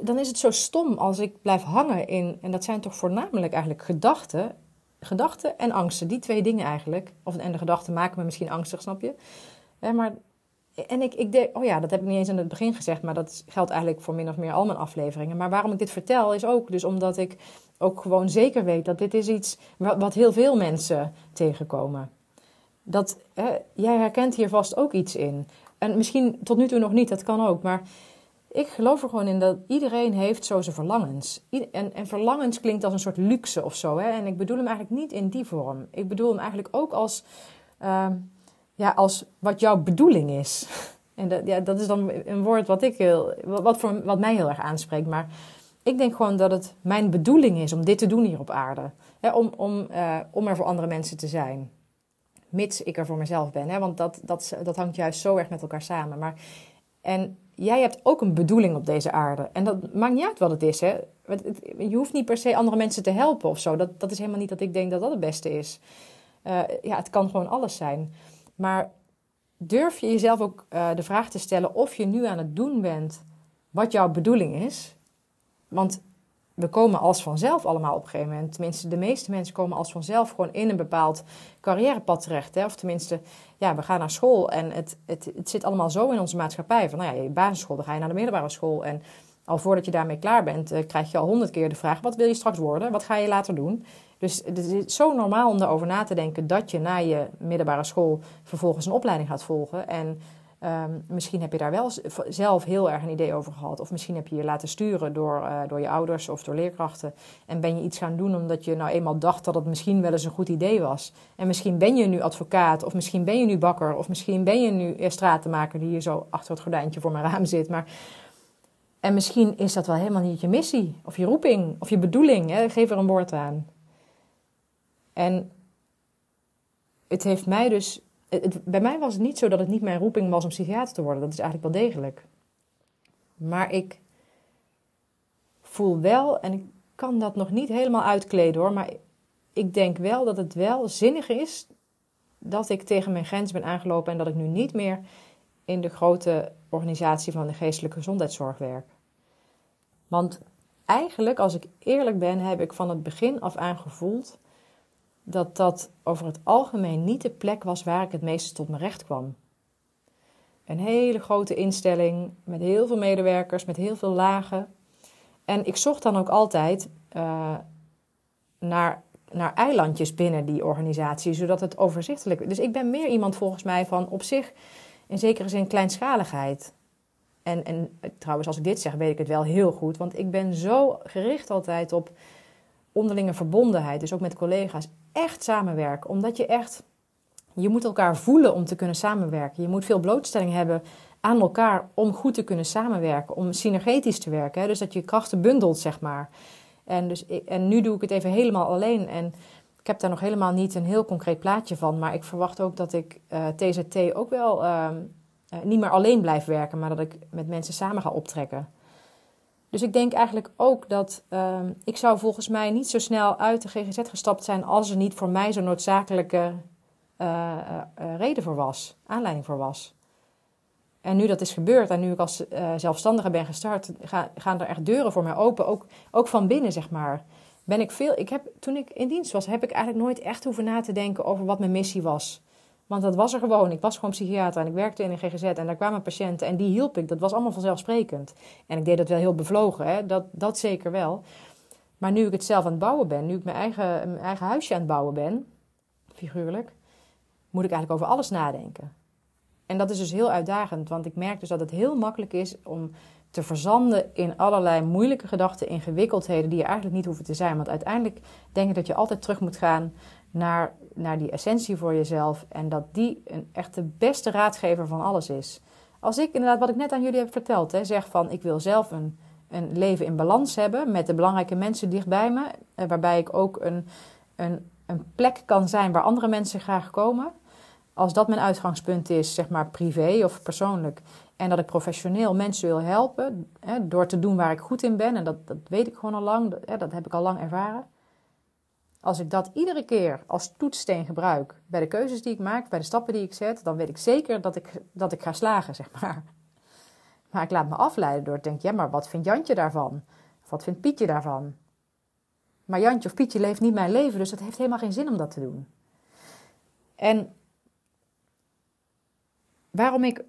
[SPEAKER 1] dan is het zo stom als ik blijf hangen in, en dat zijn toch voornamelijk eigenlijk gedachten. Gedachten en angsten, die twee dingen eigenlijk. Of, en de gedachten maken me misschien angstig, snap je? maar en ik, ik denk, oh ja, dat heb ik niet eens in het begin gezegd, maar dat geldt eigenlijk voor min of meer al mijn afleveringen. Maar waarom ik dit vertel is ook dus omdat ik ook gewoon zeker weet dat dit is iets wat, wat heel veel mensen tegenkomen. Dat, hè, jij herkent hier vast ook iets in. En misschien tot nu toe nog niet, dat kan ook. Maar ik geloof er gewoon in dat iedereen heeft zo zijn verlangens. En, en verlangens klinkt als een soort luxe of zo. Hè? En ik bedoel hem eigenlijk niet in die vorm. Ik bedoel hem eigenlijk ook als... Uh, ja, als wat jouw bedoeling is. (laughs) En dat, ja, dat is dan een woord wat, ik heel, wat, voor, wat mij heel erg aanspreekt. Maar ik denk gewoon dat het mijn bedoeling is om dit te doen hier op aarde. Hè, om, om, uh, om er voor andere mensen te zijn. Mits ik er voor mezelf ben. Hè, want dat, dat, dat hangt juist zo erg met elkaar samen. Maar, en jij hebt ook een bedoeling op deze aarde. En dat maakt niet uit wat het is. Hè. Je hoeft niet per se andere mensen te helpen of zo. Dat, dat is helemaal niet dat ik denk dat dat het beste is. Uh, ja, het kan gewoon alles zijn. Maar durf je jezelf ook uh, de vraag te stellen of je nu aan het doen bent wat jouw bedoeling is? Want we komen als vanzelf allemaal op een gegeven moment. Tenminste, de meeste mensen komen als vanzelf gewoon in een bepaald carrièrepad terecht. Hè? Of tenminste, ja, we gaan naar school en het, het, het zit allemaal zo in onze maatschappij. Van nou ja, je basisschool, dan ga je naar de middelbare school. En al voordat je daarmee klaar bent, uh, krijg je al honderd keer de vraag: wat wil je straks worden? Wat ga je later doen? Dus het is zo normaal om daarover na te denken dat je na je middelbare school vervolgens een opleiding gaat volgen. En um, misschien heb je daar wel zelf heel erg een idee over gehad. Of misschien heb je je laten sturen door, uh, door je ouders of door leerkrachten. En ben je iets gaan doen omdat je nou eenmaal dacht dat het misschien wel eens een goed idee was. En misschien ben je nu advocaat, of misschien ben je nu bakker, of misschien ben je nu stratenmaker die hier zo achter het gordijntje voor mijn raam zit. Maar en misschien is dat wel helemaal niet je missie, of je roeping, of je bedoeling. Hè? Geef er een woord aan. En het heeft mij dus. Het, bij mij was het niet zo dat het niet mijn roeping was om psychiater te worden. Dat is eigenlijk wel degelijk. Maar ik voel wel, en ik kan dat nog niet helemaal uitkleden hoor, maar ik denk wel dat het wel zinnig is dat ik tegen mijn grens ben aangelopen en dat ik nu niet meer in de grote organisatie van de geestelijke gezondheidszorg werk. Want eigenlijk, als ik eerlijk ben, heb ik van het begin af aan gevoeld dat dat over het algemeen niet de plek was waar ik het meeste tot mijn recht kwam. Een hele grote instelling met heel veel medewerkers, met heel veel lagen. En ik zocht dan ook altijd uh, naar, naar eilandjes binnen die organisatie, zodat het overzichtelijk Dus ik ben meer iemand volgens mij van op zich in zekere zin kleinschaligheid. En, en trouwens, als ik dit zeg, weet ik het wel heel goed. Want ik ben zo gericht altijd op onderlinge verbondenheid. Dus ook met collega's echt samenwerken. Omdat je echt, je moet elkaar voelen om te kunnen samenwerken. Je moet veel blootstelling hebben aan elkaar om goed te kunnen samenwerken. Om synergetisch te werken. Hè? Dus dat je krachten bundelt, zeg maar. En, dus, en nu doe ik het even helemaal alleen. En ik heb daar nog helemaal niet een heel concreet plaatje van. Maar ik verwacht ook dat ik uh, eh, TZT ook wel uh, niet meer alleen blijf werken. Maar dat ik met mensen samen ga optrekken. Dus ik denk eigenlijk ook dat ehm, ik zou volgens mij niet zo snel uit de GGZ gestapt zijn als er niet voor mij zo'n noodzakelijke uh, uh, reden voor was, aanleiding voor was. En nu dat is gebeurd en nu ik als zelfstandige ben gestart, gaan er echt deuren voor mij open, ook, ook van binnen zeg maar. Ben ik veel, ik heb, toen ik in dienst was, heb ik eigenlijk nooit echt hoeven na te denken over wat mijn missie was. Want dat was er gewoon. Ik was gewoon psychiater en ik werkte in een GGZ en daar kwamen patiënten en die hielp ik. Dat was allemaal vanzelfsprekend. En ik deed dat wel heel bevlogen, hè? Dat, dat zeker wel. Maar nu ik het zelf aan het bouwen ben, nu ik mijn eigen, mijn eigen huisje aan het bouwen ben, figuurlijk, moet ik eigenlijk over alles nadenken. En dat is dus heel uitdagend, want ik merk dus dat het heel makkelijk is om te verzanden in allerlei moeilijke gedachten, ingewikkeldheden die er eigenlijk niet hoeven te zijn. Want uiteindelijk denk ik dat je altijd terug moet gaan naar, naar die essentie voor jezelf. En dat die een echt de beste raadgever van alles is. Als ik inderdaad, wat ik net aan jullie heb verteld, hè, zeg van ik wil zelf een, een leven in balans hebben met de belangrijke mensen dichtbij me. Eh, waarbij ik ook een, een, een plek kan zijn waar andere mensen graag komen. Als dat mijn uitgangspunt is, zeg maar privé of persoonlijk. En dat ik professioneel mensen wil helpen hè, door te doen waar ik goed in ben. En dat, dat weet ik gewoon al lang, dat, hè, dat heb ik al lang ervaren Als ik dat iedere keer als toetssteen gebruik bij de keuzes die ik maak, bij de stappen die ik zet, dan weet ik zeker dat ik, dat ik ga slagen, zeg maar. Maar ik laat me afleiden door te denken, ja, maar wat vindt Jantje daarvan? Of wat vindt Pietje daarvan? Maar Jantje of Pietje leeft niet mijn leven, dus het heeft helemaal geen zin om dat te doen. En waarom ik,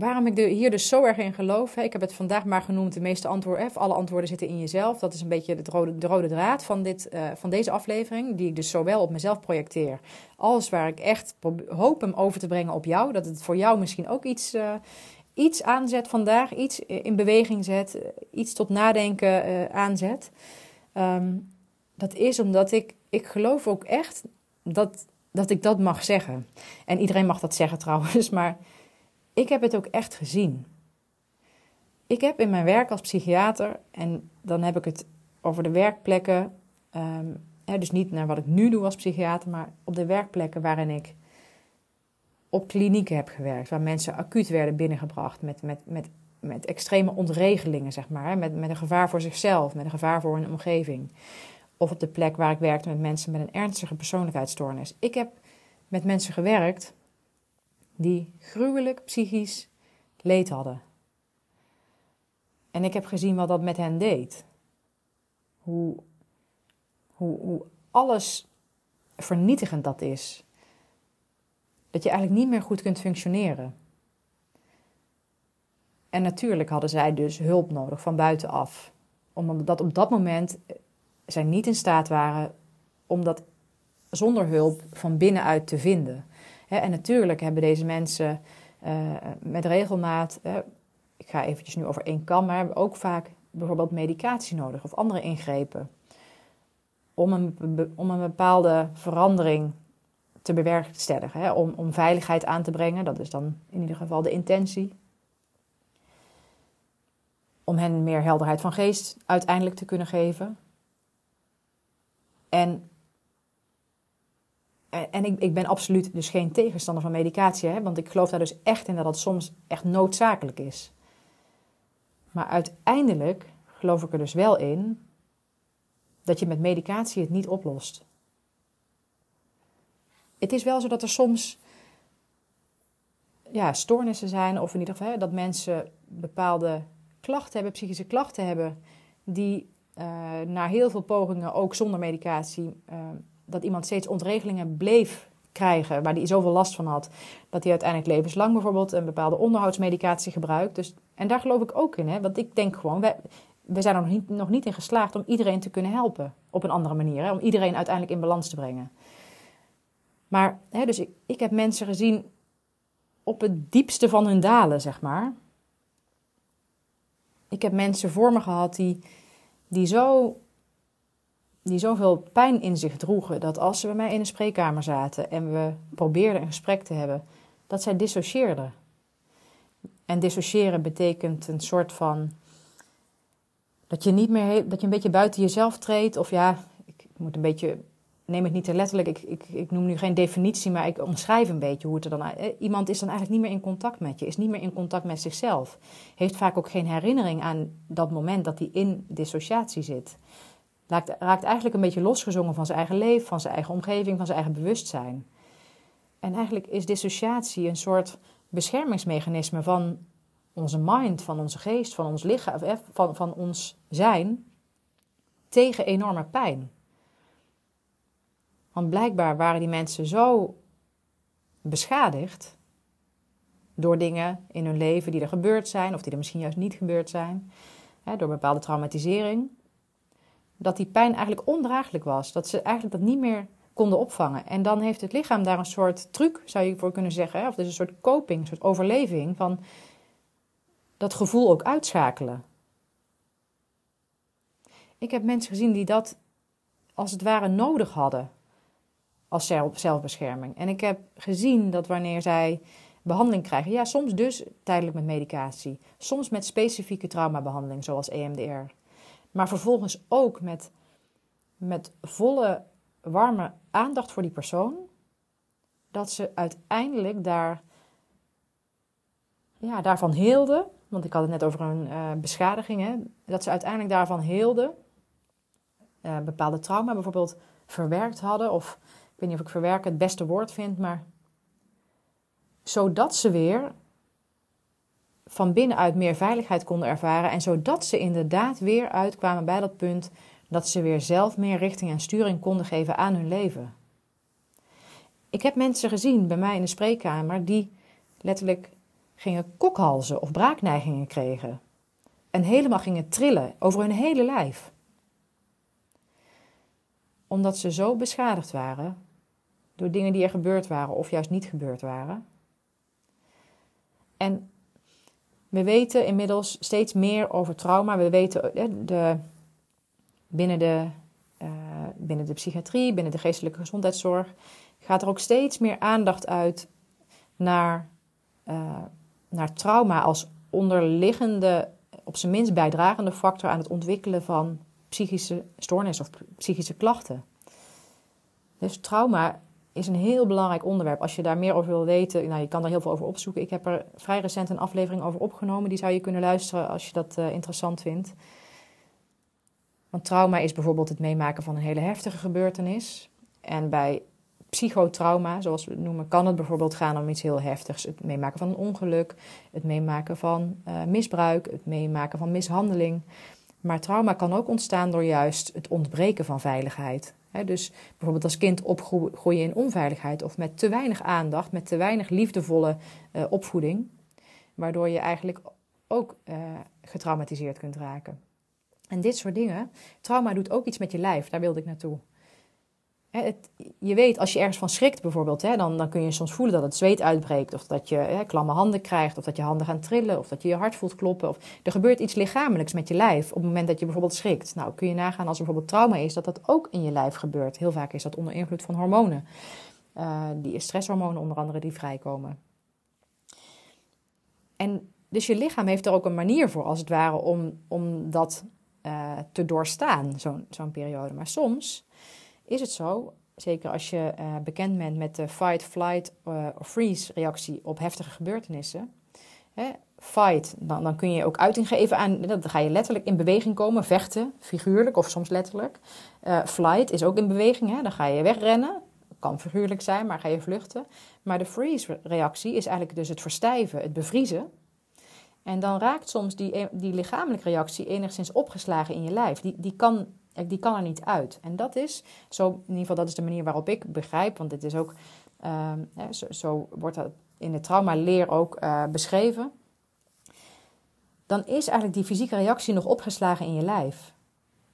[SPEAKER 1] waarom ik hier dus zo erg in geloof, ik heb het vandaag maar genoemd, de meeste antwoorden, alle antwoorden zitten in jezelf. Dat is een beetje de rode, de rode draad van, dit, uh, van deze aflevering, die ik dus zowel op mezelf projecteer, als waar ik echt hoop hem over te brengen op jou. Dat het voor jou misschien ook iets, uh, iets aanzet vandaag, iets in beweging zet, iets tot nadenken aanzet. Um, dat is omdat ik, ik geloof ook echt dat, dat ik dat mag zeggen. En iedereen mag dat zeggen trouwens, (laughs) maar ik heb het ook echt gezien. Ik heb in mijn werk als psychiater, en dan heb ik het over de werkplekken, hè, dus niet naar wat ik nu doe als psychiater, maar op de werkplekken waarin ik op klinieken heb gewerkt, waar mensen acuut werden binnengebracht met, met, met, met extreme ontregelingen, zeg maar, met, met een gevaar voor zichzelf, met een gevaar voor hun omgeving. Of op de plek waar ik werkte met mensen met een ernstige persoonlijkheidsstoornis. Ik heb met mensen gewerkt die gruwelijk psychisch leed hadden. En ik heb gezien wat dat met hen deed. Hoe, hoe, hoe alles vernietigend dat is. Dat je eigenlijk niet meer goed kunt functioneren. En natuurlijk hadden zij dus hulp nodig van buitenaf. Omdat op dat moment zij niet in staat waren om dat zonder hulp van binnenuit te vinden. En natuurlijk hebben deze mensen uh, met regelmaat, ik ga eventjes nu over één kam, maar hebben ook vaak bijvoorbeeld medicatie nodig of andere ingrepen. Om een, om een bepaalde verandering te bewerkstelligen, om, om veiligheid aan te brengen. Dat is dan in ieder geval de intentie. Om hen meer helderheid van geest uiteindelijk te kunnen geven. En, en ik, ik ben absoluut dus geen tegenstander van medicatie, hè, want ik geloof daar dus echt in dat dat soms echt noodzakelijk is. Maar uiteindelijk geloof ik er dus wel in dat je met medicatie het niet oplost. Het is wel zo dat er soms ja, stoornissen zijn, of in ieder geval dat mensen bepaalde klachten hebben, psychische klachten hebben, die uh, na heel veel pogingen, ook zonder medicatie, uh, dat iemand steeds ontregelingen bleef krijgen, waar hij zoveel last van had, dat hij uiteindelijk levenslang bijvoorbeeld een bepaalde onderhoudsmedicatie gebruikt. Dus, en daar geloof ik ook in, hè? want ik denk gewoon, we zijn er nog niet, nog niet in geslaagd om iedereen te kunnen helpen op een andere manier, hè? om iedereen uiteindelijk in balans te brengen. Maar, hè, dus ik, ik heb mensen gezien op het diepste van hun dalen, zeg maar. Ik heb mensen voor me gehad die die, zo, die zoveel pijn in zich droegen dat als ze bij mij in een spreekkamer zaten en we probeerden een gesprek te hebben, dat zij dissocieerden. En dissociëren betekent een soort van dat je niet meer dat je een beetje buiten jezelf treedt of ja, ik moet een beetje neem het niet te letterlijk. Ik, ik, ik noem nu geen definitie, maar ik omschrijf een beetje hoe het er dan uit. Iemand is dan eigenlijk niet meer in contact met je, is niet meer in contact met zichzelf. Heeft vaak ook geen herinnering aan dat moment dat hij in dissociatie zit. Raakt, raakt eigenlijk een beetje losgezongen van zijn eigen leven, van zijn eigen omgeving, van zijn eigen bewustzijn. En eigenlijk is dissociatie een soort beschermingsmechanisme van onze mind, van onze geest, van ons lichaam, eh, van, van ons zijn tegen enorme pijn. Want blijkbaar waren die mensen zo beschadigd door dingen in hun leven die er gebeurd zijn, of die er misschien juist niet gebeurd zijn, hè, door bepaalde traumatisering, dat die pijn eigenlijk ondraaglijk was. Dat ze eigenlijk dat niet meer konden opvangen. En dan heeft het lichaam daar een soort truc, zou je voor kunnen zeggen, of dus een soort coping, een soort overleving van dat gevoel ook uitschakelen. Ik heb mensen gezien die dat als het ware nodig hadden als zelfbescherming. En ik heb gezien dat wanneer zij behandeling krijgen, ja, soms dus tijdelijk met medicatie, soms met specifieke traumabehandeling, zoals EMDR, maar vervolgens ook met, met volle warme aandacht voor die persoon, dat ze uiteindelijk daar, ja, daarvan heelden. Want ik had het net over een uh, beschadiging, hè, dat ze uiteindelijk daarvan heelden uh, bepaalde trauma bijvoorbeeld verwerkt hadden. Of ik weet niet of ik verwerken het beste woord vind, maar zodat ze weer van binnenuit meer veiligheid konden ervaren. En zodat ze inderdaad weer uitkwamen bij dat punt dat ze weer zelf meer richting en sturing konden geven aan hun leven. Ik heb mensen gezien bij mij in de spreekkamer die letterlijk gingen kokhalzen of braakneigingen kregen. En helemaal gingen trillen over hun hele lijf. Omdat ze zo beschadigd waren door dingen die er gebeurd waren of juist niet gebeurd waren. En we weten inmiddels steeds meer over trauma. We weten eh, de, binnen, de, uh, binnen de psychiatrie, binnen de geestelijke gezondheidszorg, gaat er ook steeds meer aandacht uit naar, uh, naar trauma als onderliggende, op zijn minst bijdragende factor aan het ontwikkelen van psychische stoornissen of psychische klachten. Dus trauma is een heel belangrijk onderwerp. Als je daar meer over wil weten, nou, je kan daar heel veel over opzoeken. Ik heb er vrij recent een aflevering over opgenomen. Die zou je kunnen luisteren als je dat uh, interessant vindt. Want trauma is bijvoorbeeld het meemaken van een hele heftige gebeurtenis. En bij psychotrauma, zoals we het noemen, kan het bijvoorbeeld gaan om iets heel heftigs. Het meemaken van een ongeluk, het meemaken van uh, misbruik, het meemaken van mishandeling. Maar trauma kan ook ontstaan door juist het ontbreken van veiligheid dus bijvoorbeeld als kind opgroeien in onveiligheid of met te weinig aandacht, met te weinig liefdevolle uh, opvoeding, waardoor je eigenlijk ook uh, getraumatiseerd kunt raken. En dit soort dingen, trauma doet ook iets met je lijf, daar wilde ik naartoe je weet, als je ergens van schrikt bijvoorbeeld, dan, dan kun je soms voelen dat het zweet uitbreekt. Of dat je klamme handen krijgt, of dat je handen gaan trillen, of dat je je hart voelt kloppen. Of er gebeurt iets lichamelijks met je lijf op het moment dat je bijvoorbeeld schrikt. Nou, kun je nagaan als er bijvoorbeeld trauma is, dat dat ook in je lijf gebeurt. Heel vaak is dat onder invloed van hormonen. Uh, die stresshormonen onder andere die vrijkomen. En dus je lichaam heeft er ook een manier voor, als het ware, om, om dat uh, te doorstaan, zo'n zo'n periode. Maar soms is het zo, zeker als je uh, bekend bent met de fight, flight uh, of freeze reactie op heftige gebeurtenissen. Hè, fight, dan, dan kun je ook uiting geven aan, dan ga je letterlijk in beweging komen, vechten, figuurlijk of soms letterlijk. Uh, flight is ook in beweging, hè, dan ga je wegrennen. Kan figuurlijk zijn, maar ga je vluchten. Maar de freeze-reactie is eigenlijk dus het verstijven, het bevriezen. En dan raakt soms die, die lichamelijke reactie enigszins opgeslagen in je lijf. Die, die kan die kan er niet uit. En dat is, zo, in ieder geval dat is de manier waarop ik begrijp, want dit is ook, uh, zo, zo, wordt dat in de traumaleer ook uh, beschreven. Dan is eigenlijk die fysieke reactie nog opgeslagen in je lijf.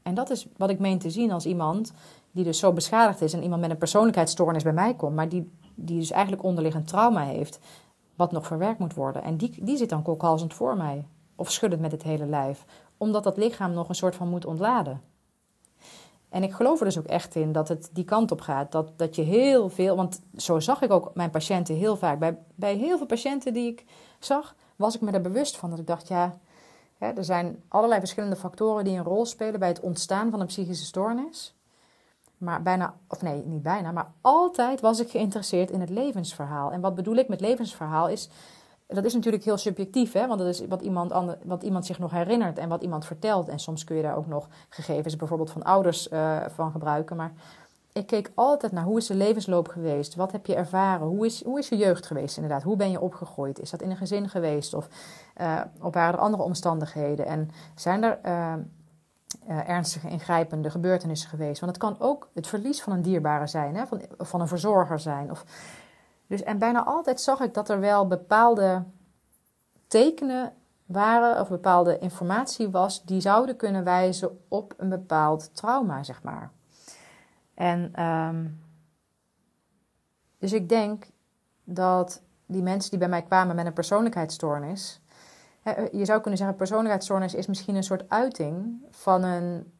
[SPEAKER 1] En dat is wat ik meen te zien als iemand die dus zo beschadigd is en iemand met een persoonlijkheidsstoornis bij mij komt, maar die, die dus eigenlijk onderliggend trauma heeft, wat nog verwerkt moet worden. En die, die zit dan kokhalzend voor mij. Of schuddend met het hele lijf. Omdat dat lichaam nog een soort van moet ontladen. En ik geloof er dus ook echt in dat het die kant op gaat. Dat, dat je heel veel, want zo zag ik ook mijn patiënten heel vaak. Bij, bij heel veel patiënten die ik zag, was ik me er bewust van. Dat ik dacht, ja, hè, er zijn allerlei verschillende factoren die een rol spelen bij het ontstaan van een psychische stoornis. Maar bijna, of nee, niet bijna, maar altijd was ik geïnteresseerd in het levensverhaal. En wat bedoel ik met levensverhaal is dat is natuurlijk heel subjectief, hè? want dat is wat iemand, wat iemand zich nog herinnert en wat iemand vertelt. En soms kun je daar ook nog gegevens bijvoorbeeld van ouders uh, van gebruiken. Maar ik keek altijd naar hoe is de levensloop geweest? Wat heb je ervaren? Hoe is, hoe is je jeugd geweest inderdaad? Hoe ben je opgegroeid? Is dat in een gezin geweest? Of, uh, waren er andere omstandigheden? En zijn er uh, ernstige ingrijpende gebeurtenissen geweest? Want het kan ook het verlies van een dierbare zijn, hè? Van, van een verzorger zijn. Of dus, en bijna altijd zag ik dat er wel bepaalde tekenen waren of bepaalde informatie was die zouden kunnen wijzen op een bepaald trauma, zeg maar. En um, dus ik denk dat die mensen die bij mij kwamen met een persoonlijkheidsstoornis, je zou kunnen zeggen, persoonlijkheidsstoornis is misschien een soort uiting van een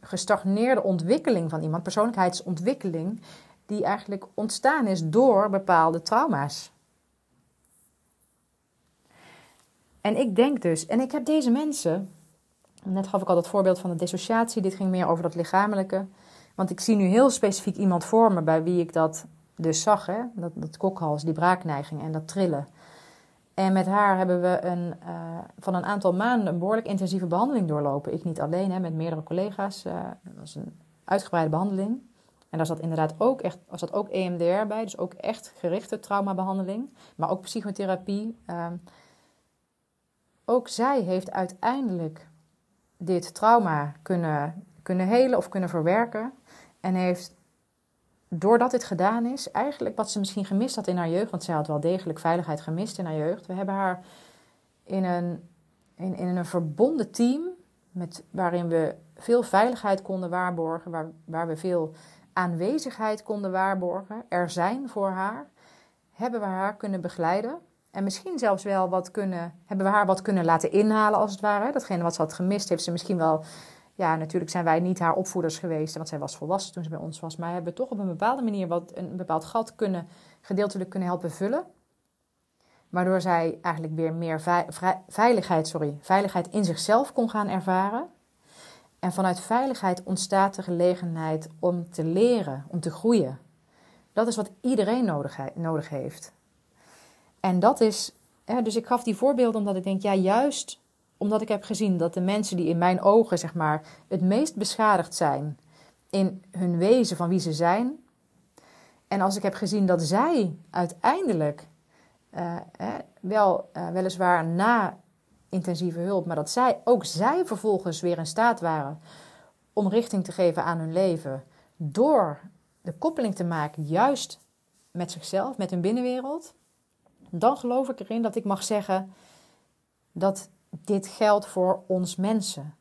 [SPEAKER 1] gestagneerde ontwikkeling van iemand, persoonlijkheidsontwikkeling, die eigenlijk ontstaan is door bepaalde trauma's. En ik denk dus, en ik heb deze mensen, net gaf ik al dat voorbeeld van de dissociatie, dit ging meer over dat lichamelijke. Want ik zie nu heel specifiek iemand voor me bij wie ik dat dus zag, hè? Dat, dat kokhals, die braakneiging en dat trillen. En met haar hebben we een, uh, van een aantal maanden een behoorlijk intensieve behandeling doorlopen. Ik niet alleen, hè, met meerdere collega's. Uh, dat was een uitgebreide behandeling. En daar zat inderdaad ook echt, er zat ook EMDR bij, dus ook echt gerichte traumabehandeling, maar ook psychotherapie. Ehm, ook zij heeft uiteindelijk dit trauma kunnen, kunnen helen of kunnen verwerken. En heeft, doordat dit gedaan is, eigenlijk wat ze misschien gemist had in haar jeugd, want zij had wel degelijk veiligheid gemist in haar jeugd. We hebben haar in een, in, in een verbonden team, met, waarin we veel veiligheid konden waarborgen, waar, waar we veel aanwezigheid konden waarborgen, er zijn voor haar, hebben we haar kunnen begeleiden. En misschien zelfs wel wat kunnen, hebben we haar wat kunnen laten inhalen, als het ware. Datgene wat ze had gemist, heeft ze misschien wel. Ja, natuurlijk zijn wij niet haar opvoeders geweest, want zij was volwassen toen ze bij ons was. Maar hebben toch op een bepaalde manier wat, een bepaald gat kunnen, gedeeltelijk kunnen helpen vullen. Waardoor zij eigenlijk weer meer veiligheid, sorry, veiligheid in zichzelf kon gaan ervaren. En vanuit veiligheid ontstaat de gelegenheid om te leren, om te groeien. Dat is wat iedereen nodig, heeft. En dat is, hè, dus ik gaf die voorbeelden omdat ik denk, ja, juist omdat ik heb gezien dat de mensen die in mijn ogen, zeg maar, het meest beschadigd zijn in hun wezen van wie ze zijn. En als ik heb gezien dat zij uiteindelijk uh, wel uh, weliswaar na intensieve hulp, maar dat zij, ook zij vervolgens weer in staat waren om richting te geven aan hun leven door de koppeling te maken juist met zichzelf, met hun binnenwereld, dan geloof ik erin dat ik mag zeggen dat dit geldt voor ons mensen.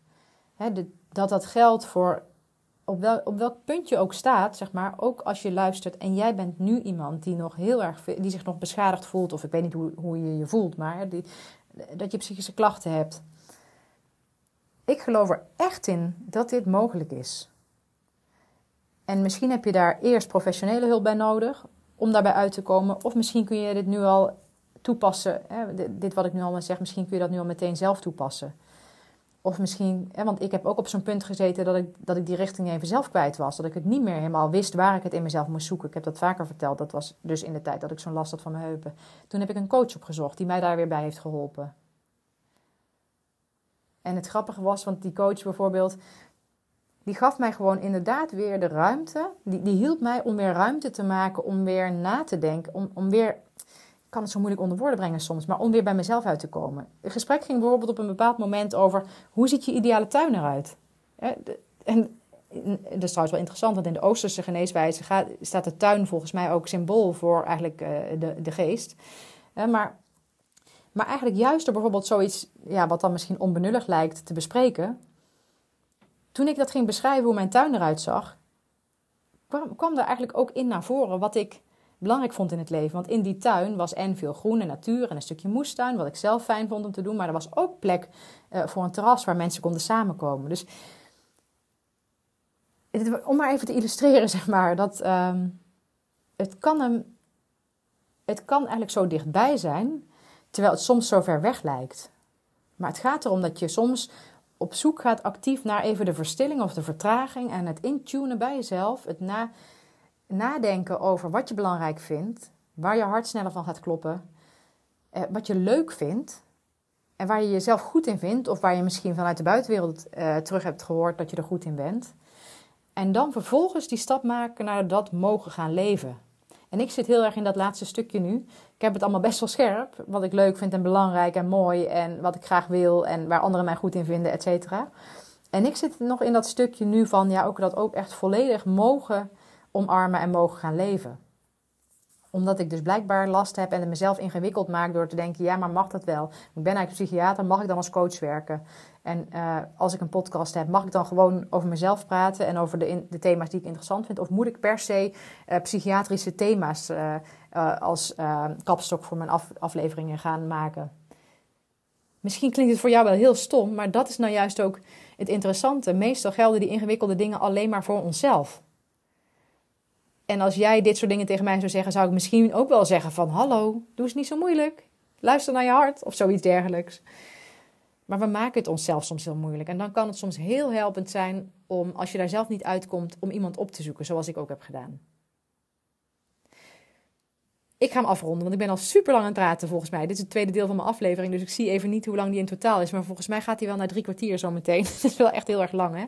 [SPEAKER 1] dat dat geldt voor op, wel, op welk punt je ook staat, zeg maar, ook als je luistert en jij bent nu iemand die nog heel erg, die zich nog beschadigd voelt, of ik weet niet hoe, hoe je je voelt, maar die, dat je psychische klachten hebt. Ik geloof er echt in dat dit mogelijk is. En misschien heb je daar eerst professionele hulp bij nodig om daarbij uit te komen. Of misschien kun je dit nu al toepassen. Hè, dit wat ik nu allemaal zeg, misschien kun je dat nu al meteen zelf toepassen. Of misschien, hè, want ik heb ook op zo'n punt gezeten dat ik, dat ik die richting even zelf kwijt was. Dat ik het niet meer helemaal wist waar ik het in mezelf moest zoeken. Ik heb dat vaker verteld. Dat was dus in de tijd dat ik zo'n last had van mijn heupen. Toen heb ik een coach opgezocht die mij daar weer bij heeft geholpen. En het grappige was, want die coach bijvoorbeeld, die gaf mij gewoon inderdaad weer de ruimte. Die, die hielp mij om weer ruimte te maken, om weer na te denken, om, om weer kan het zo moeilijk onder woorden brengen soms, maar om weer bij mezelf uit te komen. Het gesprek ging bijvoorbeeld op een bepaald moment over hoe ziet je ideale tuin eruit? En dat is trouwens wel interessant, want in de Oosterse geneeswijze staat de tuin volgens mij ook symbool voor eigenlijk eh, de, de geest. Maar, maar eigenlijk juist door bijvoorbeeld zoiets, ja, wat dan misschien onbenullig lijkt, te bespreken. Toen ik dat ging beschrijven hoe mijn tuin eruit zag, kwam, kwam eigenlijk ook in naar voren wat ik belangrijk vond in het leven. Want in die tuin was en veel groen en natuur en een stukje moestuin, wat ik zelf fijn vond om te doen. Maar er was ook plek uh, voor een terras waar mensen konden samenkomen. Dus om maar even te illustreren, (laughs) zeg maar, dat uh, het kan het kan eigenlijk zo dichtbij zijn, terwijl het soms zo ver weg lijkt. Maar het gaat erom dat je soms op zoek gaat actief naar even de verstilling of de vertraging en het intunen bij jezelf, het na nadenken over wat je belangrijk vindt, waar je hart sneller van gaat kloppen, eh, wat je leuk vindt en waar je jezelf goed in vindt, of waar je misschien vanuit de buitenwereld eh, terug hebt gehoord dat je er goed in bent. En dan vervolgens die stap maken naar dat mogen gaan leven. En ik zit heel erg in dat laatste stukje nu. Ik heb het allemaal best wel scherp, wat ik leuk vind en belangrijk en mooi en wat ik graag wil en waar anderen mij goed in vinden, et cetera. En ik zit nog in dat stukje nu van ja, ook dat ook echt volledig mogen omarmen en mogen gaan leven. Omdat ik dus blijkbaar last heb en het mezelf ingewikkeld maak door te denken: ja, maar mag dat wel? Ik ben eigenlijk psychiater, mag ik dan als coach werken? En uh, als ik een podcast heb, mag ik dan gewoon over mezelf praten en over de, de thema's die ik interessant vind? Of moet ik per se uh, psychiatrische thema's uh, als kapstok voor mijn af, afleveringen gaan maken? Misschien klinkt het voor jou wel heel stom, maar dat is nou juist ook het interessante. Meestal gelden die ingewikkelde dingen alleen maar voor onszelf. En als jij dit soort dingen tegen mij zou zeggen, zou ik misschien ook wel zeggen van hallo, doe eens niet zo moeilijk. Luister naar je hart of zoiets dergelijks. Maar we maken het onszelf soms heel moeilijk. En dan kan het soms heel helpend zijn om, als je daar zelf niet uitkomt, om iemand op te zoeken, zoals ik ook heb gedaan. Ik ga hem afronden, want ik ben al super lang aan het praten volgens mij. Dit is het tweede deel van mijn aflevering, dus ik zie even niet hoe lang die in totaal is. Maar volgens mij gaat hij wel naar drie kwartier zo meteen. (laughs) Dat is wel echt heel erg lang, hè?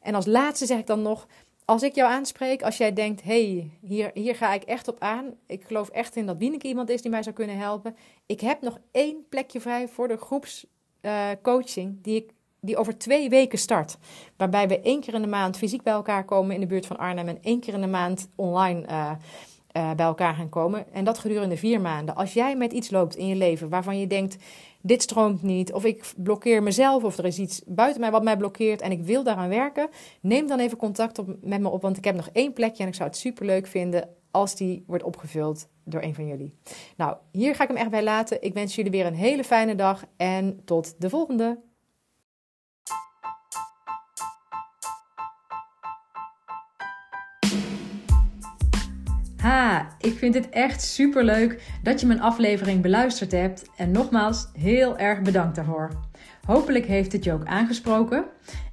[SPEAKER 1] En als laatste zeg ik dan nog, als ik jou aanspreek, als jij denkt, hey, hier, hier ga ik echt op aan. Ik geloof echt in dat Wieneke iemand is die mij zou kunnen helpen. Ik heb nog één plekje vrij voor de groepscoaching uh, die ik die over twee weken start. Waarbij we één keer in de maand fysiek bij elkaar komen in de buurt van Arnhem en één keer in de maand online uh, uh, bij elkaar gaan komen. En dat gedurende vier maanden. Als jij met iets loopt in je leven waarvan je denkt: dit stroomt niet, of ik blokkeer mezelf, of er is iets buiten mij wat mij blokkeert en ik wil daaraan werken, neem dan even contact op, met me op, want ik heb nog één plekje en ik zou het super leuk vinden als die wordt opgevuld door een van jullie. Nou, hier ga ik hem echt bij laten. Ik wens jullie weer een hele fijne dag en tot de volgende. Ha, ik vind het echt super leuk dat je mijn aflevering beluisterd hebt. En nogmaals, heel erg bedankt daarvoor. Hopelijk heeft het je ook aangesproken.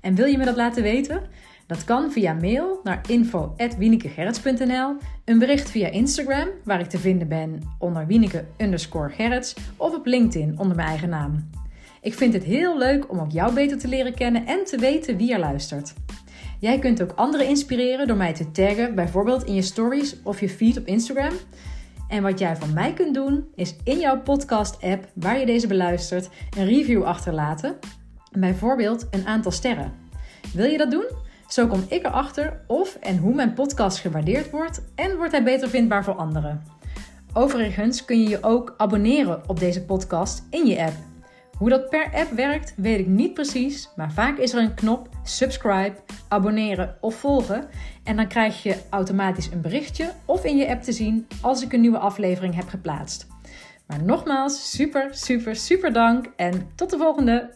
[SPEAKER 1] En wil je me dat laten weten? Dat kan via mail naar info.wienekegerrits.nl, een bericht via Instagram, waar ik te vinden ben onder Wieneke underscore of op LinkedIn onder mijn eigen naam. Ik vind het heel leuk om ook jou beter te leren kennen en te weten wie er luistert. Jij kunt ook anderen inspireren door mij te taggen, bijvoorbeeld in je stories of je feed op Instagram. En wat jij van mij kunt doen, is in jouw podcast-app waar je deze beluistert, een review achterlaten. Bijvoorbeeld een aantal sterren. Wil je dat doen? Zo kom ik erachter of en hoe mijn podcast gewaardeerd wordt en wordt hij beter vindbaar voor anderen. Overigens kun je je ook abonneren op deze podcast in je app. Hoe dat per app werkt, weet ik niet precies, maar vaak is er een knop subscribe, abonneren of volgen en dan krijg je automatisch een berichtje of in je app te zien als ik een nieuwe aflevering heb geplaatst. Maar nogmaals, super, super, super dank en tot de volgende!